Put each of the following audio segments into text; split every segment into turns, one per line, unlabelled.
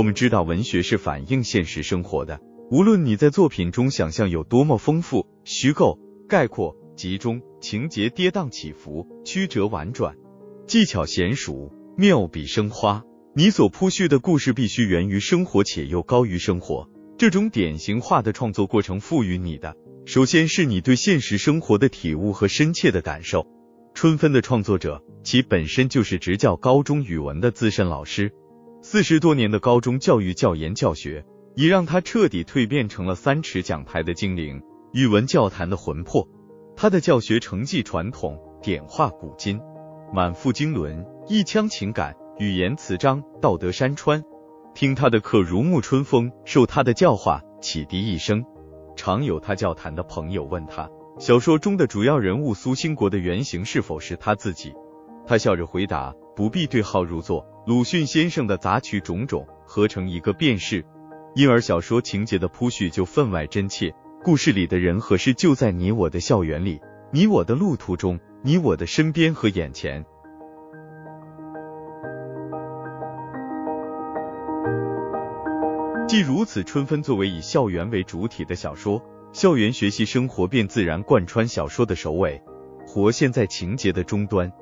我们知道文学是反映现实生活的，无论你在作品中想象有多么丰富、虚构、概括、集中，情节跌宕起伏、曲折婉转，技巧娴熟、妙笔生花，你所铺叙的故事必须源于生活且又高于生活。这种典型化的创作过程赋予你的，首先是你对现实生活的体悟和深切的感受。春分的创作者，其本身就是执教高中语文的资深老师，四十多年的高中教育教研教学，已让他彻底蜕变成了三尺讲台的精灵，语文教坛的魂魄。他的教学成绩传统，点化古今，满腹经纶，一腔情感，语言词章，道德山川。听他的课如沐春风，受他的教化启迪一生。常有他教坛的朋友问他。小说中的主要人物苏兴国的原型是否是他自己？他笑着回答：“不必对号入座，鲁迅先生的杂曲种种合成一个便是。”因而小说情节的铺叙就分外真切，故事里的人和事就在你我的校园里，你我的路途中，你我的身边和眼前。既如此，春分作为以校园为主体的小说。校园学习生活便自然贯穿小说的首尾，活现在情节的终端。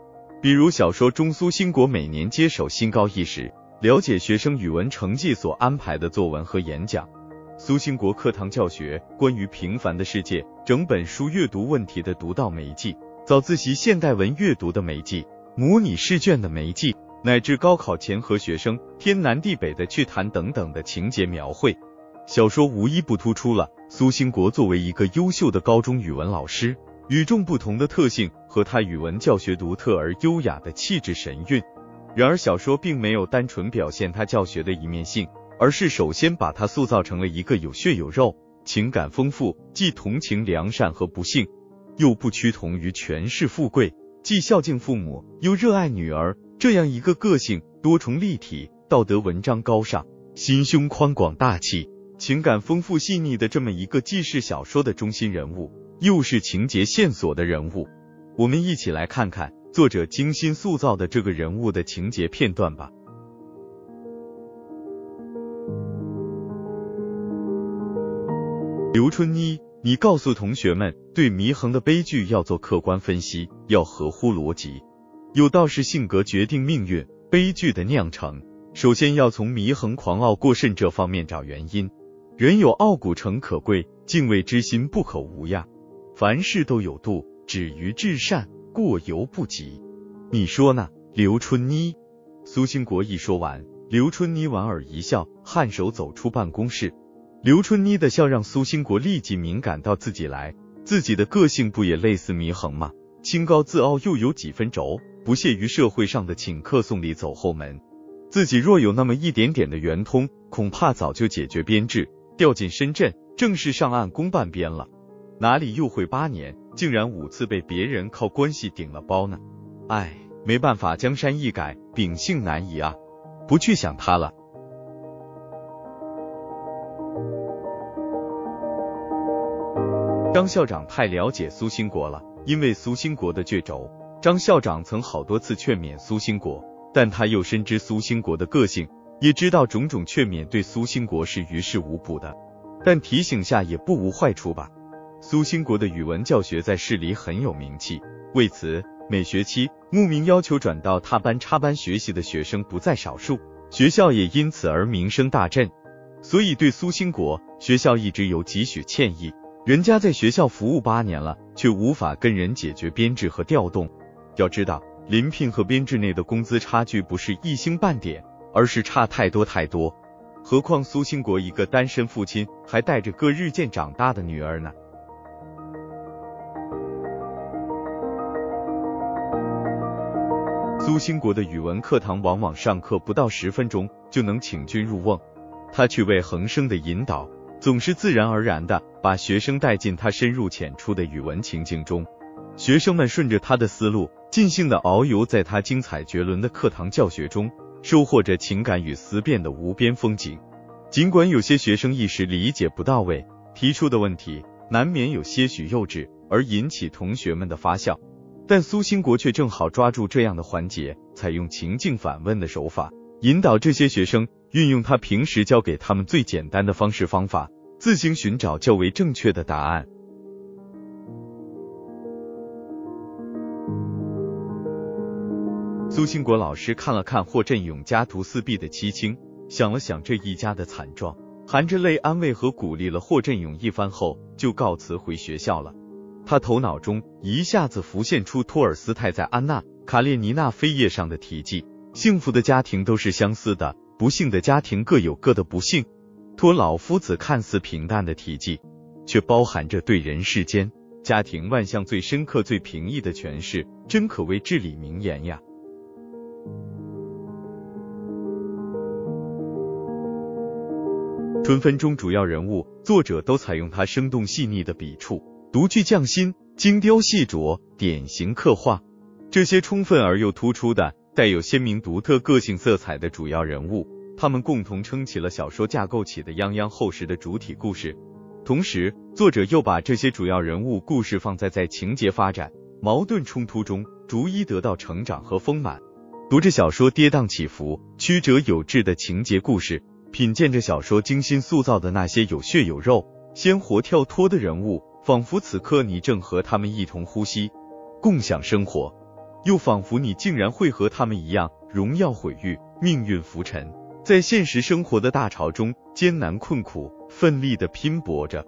比如小说中苏兴国每年接手新高一时，了解学生语文成绩所安排的作文和演讲。苏兴国课堂教学关于平凡的世界，整本书阅读问题的独到媒介，早自习现代文阅读的媒介，模拟试卷的媒介，乃至高考前和学生天南地北的去谈等等的情节描绘。小说无一不突出了苏兴国作为一个优秀的高中语文老师与众不同的特性和他语文教学独特而优雅的气质神韵。然而，小说并没有单纯表现他教学的一面性，而是首先把他塑造成了一个有血有肉、情感丰富、既同情良善和不幸，又不屈同于权势富贵，既孝敬父母又热爱女儿这样一个个性多重立体、道德文章高尚、心胸宽广大气。情感丰富细腻的这么一个既是小说的中心人物，又是情节线索的人物，我们一起来看看作者精心塑造的这个人物的情节片段吧。刘春妮，你告诉同学们，对祢衡的悲剧要做客观分析，要合乎逻辑。有道是性格决定命运，悲剧的酿成，首先要从祢衡狂傲过甚这方面找原因。人有傲骨诚可贵，敬畏之心不可无呀。凡事都有度，止于至善，过犹不及。你说呢，刘春妮？苏兴国一说完，刘春妮莞尔一笑，颔首走出办公室。刘春妮的笑让苏兴国立即敏感到自己来，自己的个性不也类似祢衡吗？清高自傲又有几分轴，不屑于社会上的请客送礼走后门。自己若有那么一点点的圆通，恐怕早就解决编制。调进深圳，正式上岸公办编了，哪里又会八年，竟然五次被别人靠关系顶了包呢？唉，没办法，江山易改，秉性难移啊！不去想他了。张校长太了解苏兴国了，因为苏兴国的倔轴，张校长曾好多次劝勉苏兴国，但他又深知苏兴国的个性。也知道种种劝勉对苏兴国是于事无补的，但提醒下也不无坏处吧。苏兴国的语文教学在市里很有名气，为此每学期慕名要求转到他班插班学习的学生不在少数，学校也因此而名声大振。所以对苏兴国，学校一直有几许歉意。人家在学校服务八年了，却无法跟人解决编制和调动。要知道，临聘和编制内的工资差距不是一星半点。而是差太多太多，何况苏兴国一个单身父亲，还带着个日渐长大的女儿呢。苏兴国的语文课堂往往上课不到十分钟就能请君入瓮，他趣味横生的引导，总是自然而然的把学生带进他深入浅出的语文情境中，学生们顺着他的思路，尽兴的遨游在他精彩绝伦的课堂教学中。收获着情感与思辨的无边风景。尽管有些学生一时理解不到位，提出的问题难免有些许幼稚，而引起同学们的发笑，但苏兴国却正好抓住这样的环节，采用情境反问的手法，引导这些学生运用他平时教给他们最简单的方式方法，自行寻找较为正确的答案。苏兴国老师看了看霍振勇家徒四壁的凄清，想了想这一家的惨状，含着泪安慰和鼓励了霍振勇一番后，就告辞回学校了。他头脑中一下子浮现出托尔斯泰在《安娜·卡列尼娜》扉页上的题记：幸福的家庭都是相似的，不幸的家庭各有各的不幸。托老夫子看似平淡的题记，却包含着对人世间家庭万象最深刻、最平易的诠释，真可谓至理名言呀。春分中主要人物，作者都采用他生动细腻的笔触，独具匠心，精雕细琢，典型刻画这些充分而又突出的、带有鲜明独特个性色彩的主要人物，他们共同撑起了小说架构起的泱泱厚实的主体故事。同时，作者又把这些主要人物故事放在在情节发展、矛盾冲突中，逐一得到成长和丰满。读着小说跌宕起伏、曲折有致的情节故事，品鉴着小说精心塑造的那些有血有肉、鲜活跳脱的人物，仿佛此刻你正和他们一同呼吸、共享生活，又仿佛你竟然会和他们一样，荣耀毁誉、命运浮沉，在现实生活的大潮中艰难困苦、奋力的拼搏着。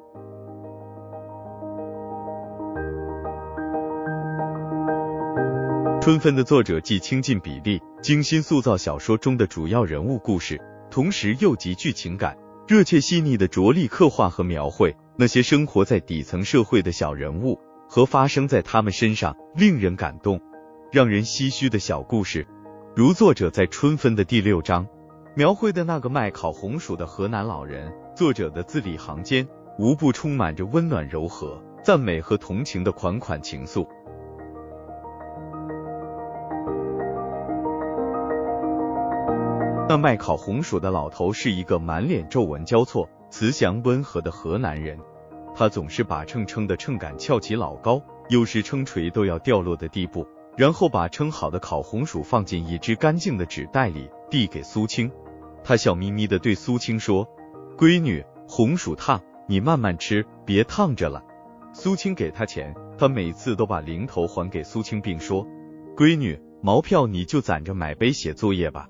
春分的作者既倾尽笔力，精心塑造小说中的主要人物故事，同时又极具情感，热切细腻的着力刻画和描绘那些生活在底层社会的小人物和发生在他们身上令人感动、让人唏嘘的小故事。如作者在春分的第六章描绘的那个卖烤红薯的河南老人，作者的字里行间无不充满着温暖柔和、赞美和同情的款款情愫。那卖烤红薯的老头是一个满脸皱纹交错、慈祥温和的河南人。他总是把秤称的秤杆翘起老高，有时称锤都要掉落的地步，然后把称好的烤红薯放进一只干净的纸袋里，递给苏青。他笑眯眯的对苏青说：“闺女，红薯烫，你慢慢吃，别烫着了。”苏青给他钱，他每次都把零头还给苏青，并说：“闺女，毛票你就攒着买杯写作业吧。”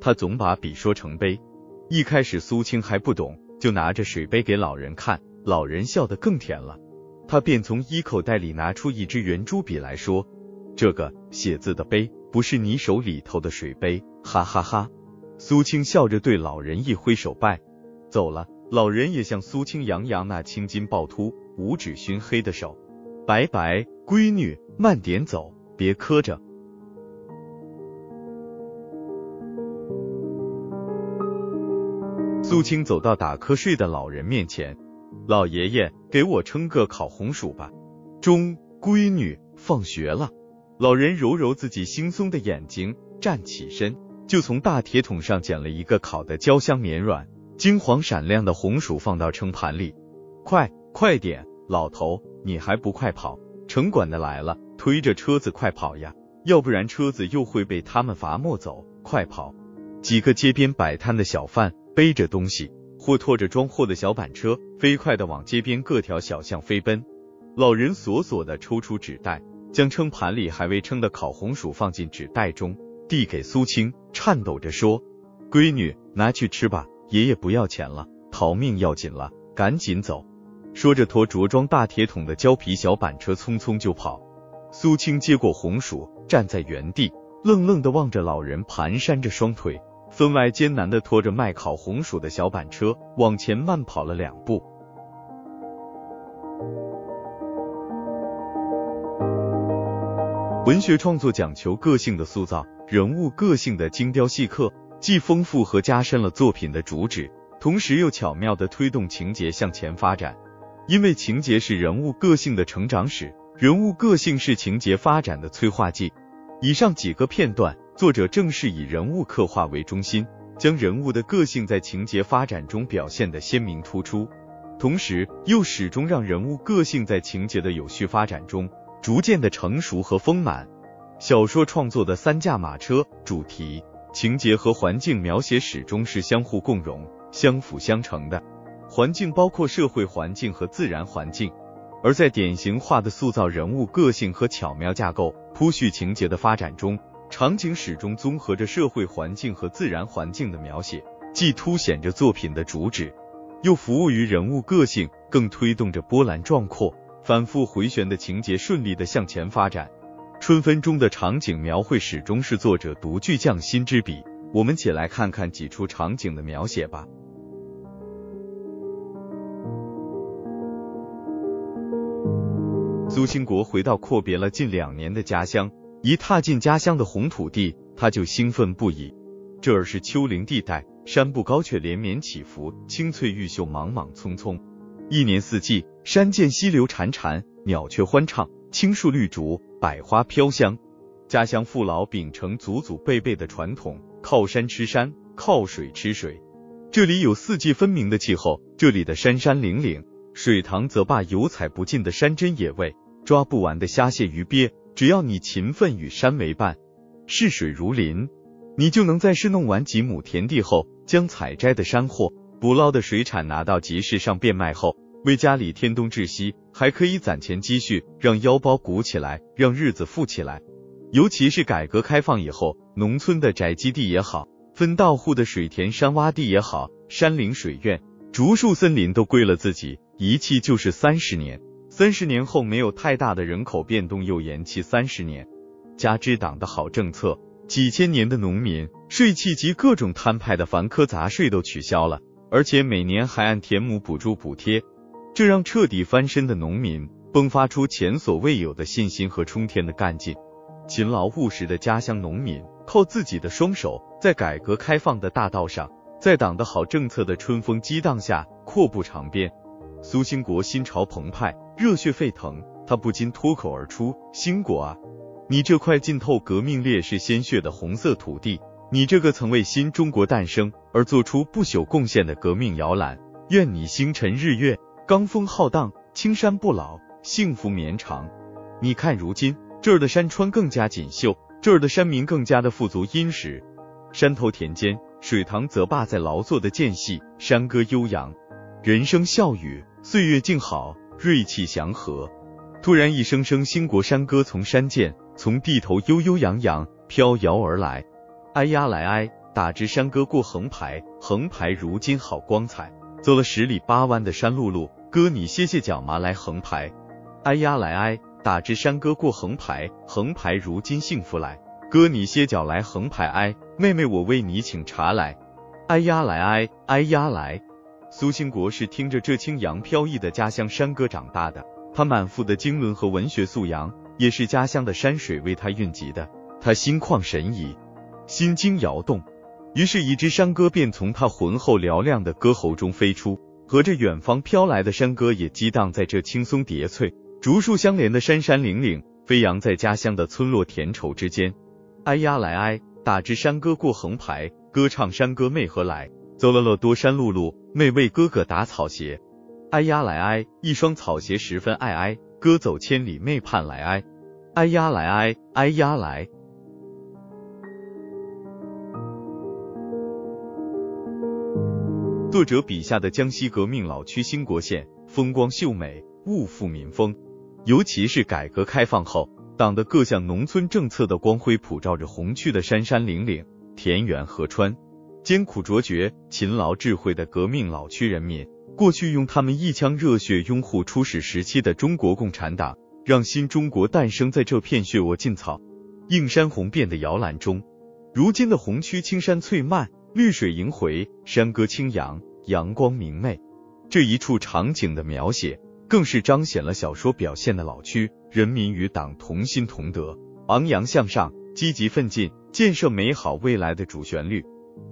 他总把笔说成杯，一开始苏青还不懂，就拿着水杯给老人看，老人笑得更甜了。他便从衣口袋里拿出一支圆珠笔来说：“这个写字的杯不是你手里头的水杯。”哈哈哈。苏青笑着对老人一挥手拜走了，老人也向苏青扬扬那青筋暴突、五指熏黑的手：“拜拜，闺女，慢点走，别磕着。”苏青走到打瞌睡的老人面前，老爷爷，给我称个烤红薯吧。中，闺女，放学了。老人揉揉自己惺忪的眼睛，站起身，就从大铁桶上捡了一个烤得焦香绵软、金黄闪亮的红薯，放到称盘里。快，快点，老头，你还不快跑？城管的来了，推着车子快跑呀，要不然车子又会被他们罚没走。快跑！几个街边摆摊的小贩。背着东西或拖着装货的小板车，飞快地往街边各条小巷飞奔。老人索索地抽出纸袋，将称盘里还未称的烤红薯放进纸袋中，递给苏青，颤抖着说：“闺女，拿去吃吧，爷爷不要钱了，逃命要紧了，赶紧走。”说着，拖着装大铁桶的胶皮小板车匆匆就跑。苏青接过红薯，站在原地，愣愣地望着老人蹒跚着双腿。分外艰难的拖着卖烤红薯的小板车往前慢跑了两步。文学创作讲求个性的塑造，人物个性的精雕细刻，既丰富和加深了作品的主旨，同时又巧妙的推动情节向前发展。因为情节是人物个性的成长史，人物个性是情节发展的催化剂。以上几个片段。作者正是以人物刻画为中心，将人物的个性在情节发展中表现得鲜明突出，同时又始终让人物个性在情节的有序发展中逐渐的成熟和丰满。小说创作的三驾马车主题情节和环境描写始终是相互共融、相辅相成的。环境包括社会环境和自然环境，而在典型化的塑造人物个性和巧妙架构铺叙情节的发展中，场景始终综合着社会环境和自然环境的描写，既凸显着作品的主旨，又服务于人物个性，更推动着波澜壮阔、反复回旋的情节顺利的向前发展。春分中的场景描绘始终是作者独具匠心之笔。我们且来看看几处场景的描写吧。苏兴国回到阔别了近两年的家乡，一踏进家乡的红土地，他就兴奋不已。这儿是丘陵地带，山不高却连绵起伏，青翠玉秀，莽莽葱葱。一年四季，山涧溪流潺潺，鸟雀欢唱，青树绿竹。百花飘香，家乡父老秉承祖祖辈辈的传统，靠山吃山，靠水吃水。这里有四季分明的气候，这里的山山岭岭、水塘则坝，有采不尽的山珍野味，抓不完的虾蟹鱼鳖。只要你勤奋与山为伴，视水如林，你就能在试弄完几亩田地后，将采摘的山货、捕捞的水产拿到集市上变卖后。为家里添东置西，还可以攒钱积蓄，让腰包鼓起来，让日子富起来。尤其是改革开放以后，农村的宅基地也好，分到户的水田山洼地也好，山林水院、竹树森林都归了自己，一气就是三十年。三十年后没有太大的人口变动，又延期三十年。加之党的好政策，几千年的农民税契及各种摊派的繁苛杂税都取消了，而且每年还按田亩补助补贴。这让彻底翻身的农民迸发出前所未有的信心和冲天的干劲。勤劳务实的家乡农民靠自己的双手，在改革开放的大道上，在党的好政策的春风激荡下阔步长鞭。苏兴国心潮澎湃，热血沸腾，他不禁脱口而出：“兴国啊，你这块浸透革命烈士鲜血的红色土地，你这个曾为新中国诞生而做出不朽贡献的革命摇篮，愿你星辰日月。”罡风浩荡，青山不老，幸福绵长。你看，如今这儿的山川更加锦绣，这儿的山民更加的富足殷实。山头田间，水塘泽坝在劳作的间隙，山歌悠扬，人声笑语，岁月静好，瑞气祥和。突然，一声声兴国山歌从山涧，从地头悠悠扬扬飘摇而来。哎呀来哎，打支山歌过横排，横排如今好光彩。走了十里八弯的山路路。哥，你歇歇脚嘛，来横排。哎呀来哎，打支山歌过横排，横排如今幸福来。哥，你歇脚来横排哎，妹妹我为你请茶来。哎呀来哎，哎呀来。苏兴国是听着这清扬飘逸的家乡山歌长大的，他满腹的经纶和文学素养，也是家乡的山水为他蕴集的。他心旷神怡，心惊摇动，于是，一支山歌便从他浑厚嘹亮的歌喉中飞出。和着远方飘来的山歌也激荡在这青松叠翠、竹树相连的山山岭岭，飞扬在家乡的村落田畴之间。哎呀来哎，打支山歌过横排，歌唱山歌妹何来？走了了多山路路，妹为哥哥打草鞋。哎呀来哎，一双草鞋十分爱哎，哥走千里妹盼来哎。哎呀来哎，哎呀来。作者笔下的江西革命老区兴国县，风光秀美，物阜民丰。尤其是改革开放后，党的各项农村政策的光辉普照着红区的山山岭岭、田园河川。艰苦卓绝、勤劳智慧的革命老区人民，过去用他们一腔热血拥护初始时期的中国共产党，让新中国诞生在这片血沃劲草、映山红遍的摇篮中。如今的红区青山翠漫。绿水萦回，山歌清扬，阳光明媚。这一处场景的描写，更是彰显了小说表现的老区人民与党同心同德、昂扬向上、积极奋进、建设美好未来的主旋律，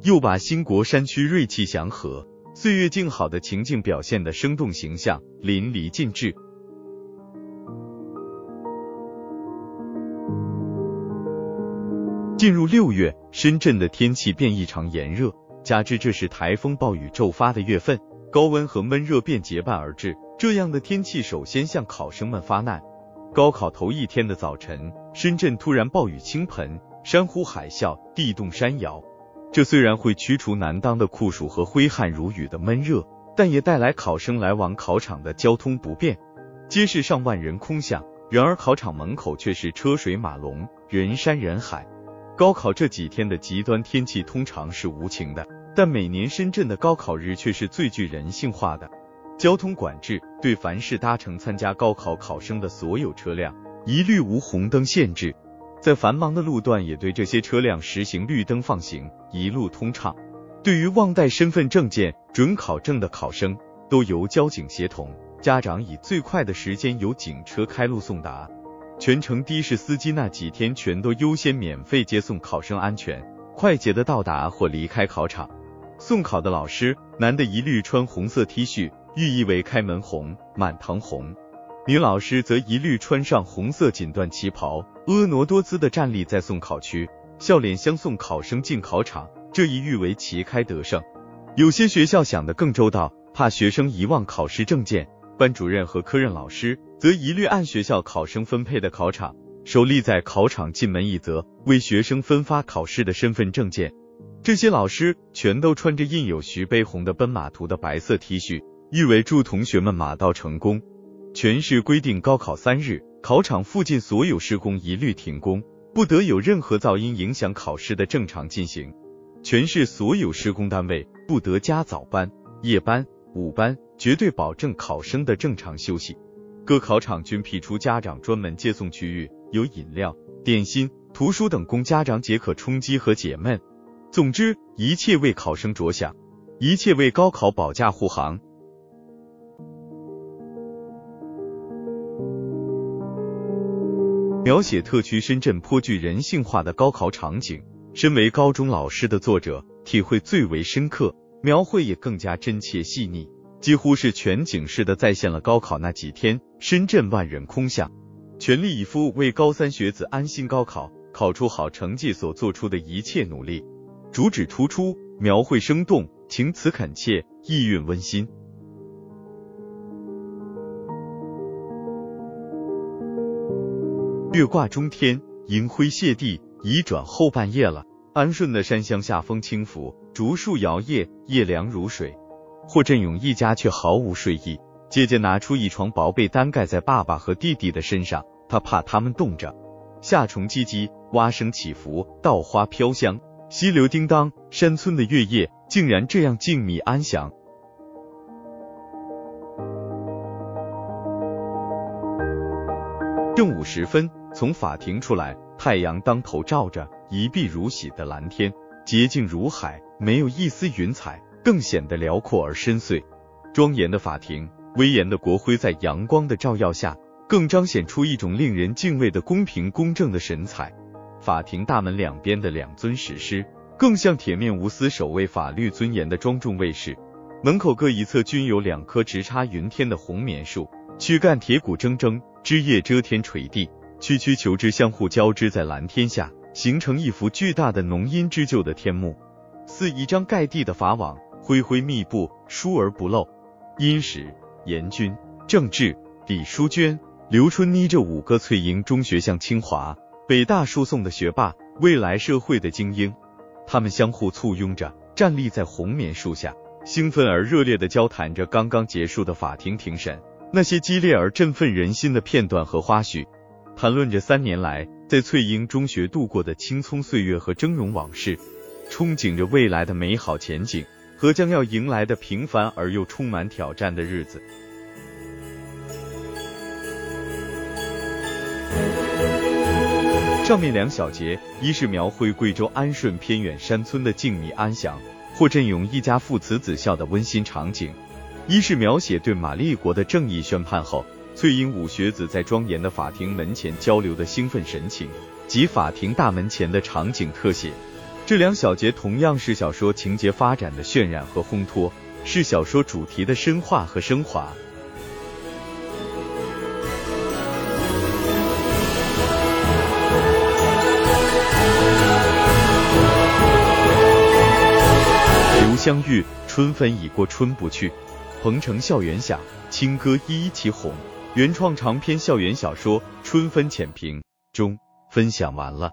又把兴国山区锐气祥和、岁月静好的情境表现的生动形象、淋漓尽致。进入六月，深圳的天气变异常炎热，加之这是台风暴雨骤发的月份，高温和闷热便结伴而至。这样的天气首先向考生们发难。高考头一天的早晨，深圳突然暴雨倾盆，山呼海啸，地动山摇，这虽然会驱除难当的酷暑和挥汗如雨的闷热，但也带来考生来往考场的交通不便。街市上万人空巷，然而考场门口却是车水马龙，人山人海。高考这几天的极端天气通常是无情的，但每年深圳的高考日却是最具人性化的。交通管制对凡是搭乘参加高考考生的所有车辆，一律无红灯限制。在繁忙的路段，也对这些车辆实行绿灯放行，一路通畅。对于忘带身份证件、准考证的考生，都由交警协同，家长以最快的时间由警车开路送达。全程的士司机那几天全都优先免费接送考生，安全快捷的到达或离开考场。送考的老师，男的一律穿红色 T 恤，寓意为开门红、满堂红。女老师则一律穿上红色锦缎旗袍，婀娜多姿的站立在送考区，笑脸相送考生进考场，这一誉为旗开得胜。有些学校想得更周到，怕学生遗忘考试证件，班主任和科任老师则一律按学校考生分配的考场，守立在考场进门一侧，为学生分发考试的身份证件。这些老师全都穿着印有徐悲鸿的奔马图的白色 T 恤，誉为祝同学们马到成功。全市规定，高考三日，考场附近所有施工一律停工，不得有任何噪音影响考试的正常进行。全市所有施工单位不得加早班、夜班、午班，绝对保证考生的正常休息。各考场均辟出家长专门接送区域，有饮料、点心、图书等供家长解渴充饥和解闷。总之，一切为考生着想，一切为高考保驾护航。描写特区深圳颇具人性化的高考场景，身为高中老师的作者体会最为深刻，描绘也更加真切细腻，几乎是全景式的再现了高考那几天深圳万人空巷，全力以赴为高三学子安心高考、考出好成绩所做出的一切努力，主旨突出，描绘生动，情辞恳切，意蕴温馨。月挂中天，银辉泻地，已转后半夜了。安顺的山乡下风轻拂，竹树摇曳，夜凉如水。霍振勇一家却毫无睡意。姐姐拿出一床薄被单盖在爸爸和弟弟的身上，他怕他们冻着。夏虫唧唧，蛙声起伏，稻花飘香，溪流叮当，山村的月夜竟然这样静谧安详。正午时分。从法庭出来，太阳当头照着一碧如洗的蓝天，洁净如海，没有一丝云彩，更显得辽阔而深邃。庄严的法庭，威严的国徽在阳光的照耀下，更彰显出一种令人敬畏的公平公正的神采。法庭大门两边的两尊石狮，更像铁面无私守卫法律尊严的庄重卫士。门口各一侧均有两棵直插云天的红棉树，躯干铁骨铮铮，枝叶遮天垂地。曲曲球枝相互交织在蓝天下，形成一幅巨大的浓荫织就的天幕，似一张盖地的法网，恢恢密布，疏而不漏。殷实、严君、郑智、李淑娟、刘春妮这五个翠英中学向清华、北大输送的学霸，未来社会的精英，他们相互簇拥着，站立在红棉树下，兴奋而热烈地交谈着刚刚结束的法庭庭审，那些激烈而振奋人心的片段和花絮。谈论着三年来在翠英中学度过的青葱岁月和峥嵘往事，憧憬着未来的美好前景和将要迎来的平凡而又充满挑战的日子。上面两小节，一是描绘贵州安顺偏远山村的静谧安详，霍振勇一家父慈子孝的温馨场景；一是描写对玛丽国的正义宣判后。翠英五学子在庄严的法庭门前交流的兴奋神情，及法庭大门前的场景特写，这两小节同样是小说情节发展的渲染和烘托，是小说主题的深化和升华。刘香玉，春分已过春不去，鹏城校园下，清歌依依起哄。原创长篇校园小说《春分浅平》中分享完了。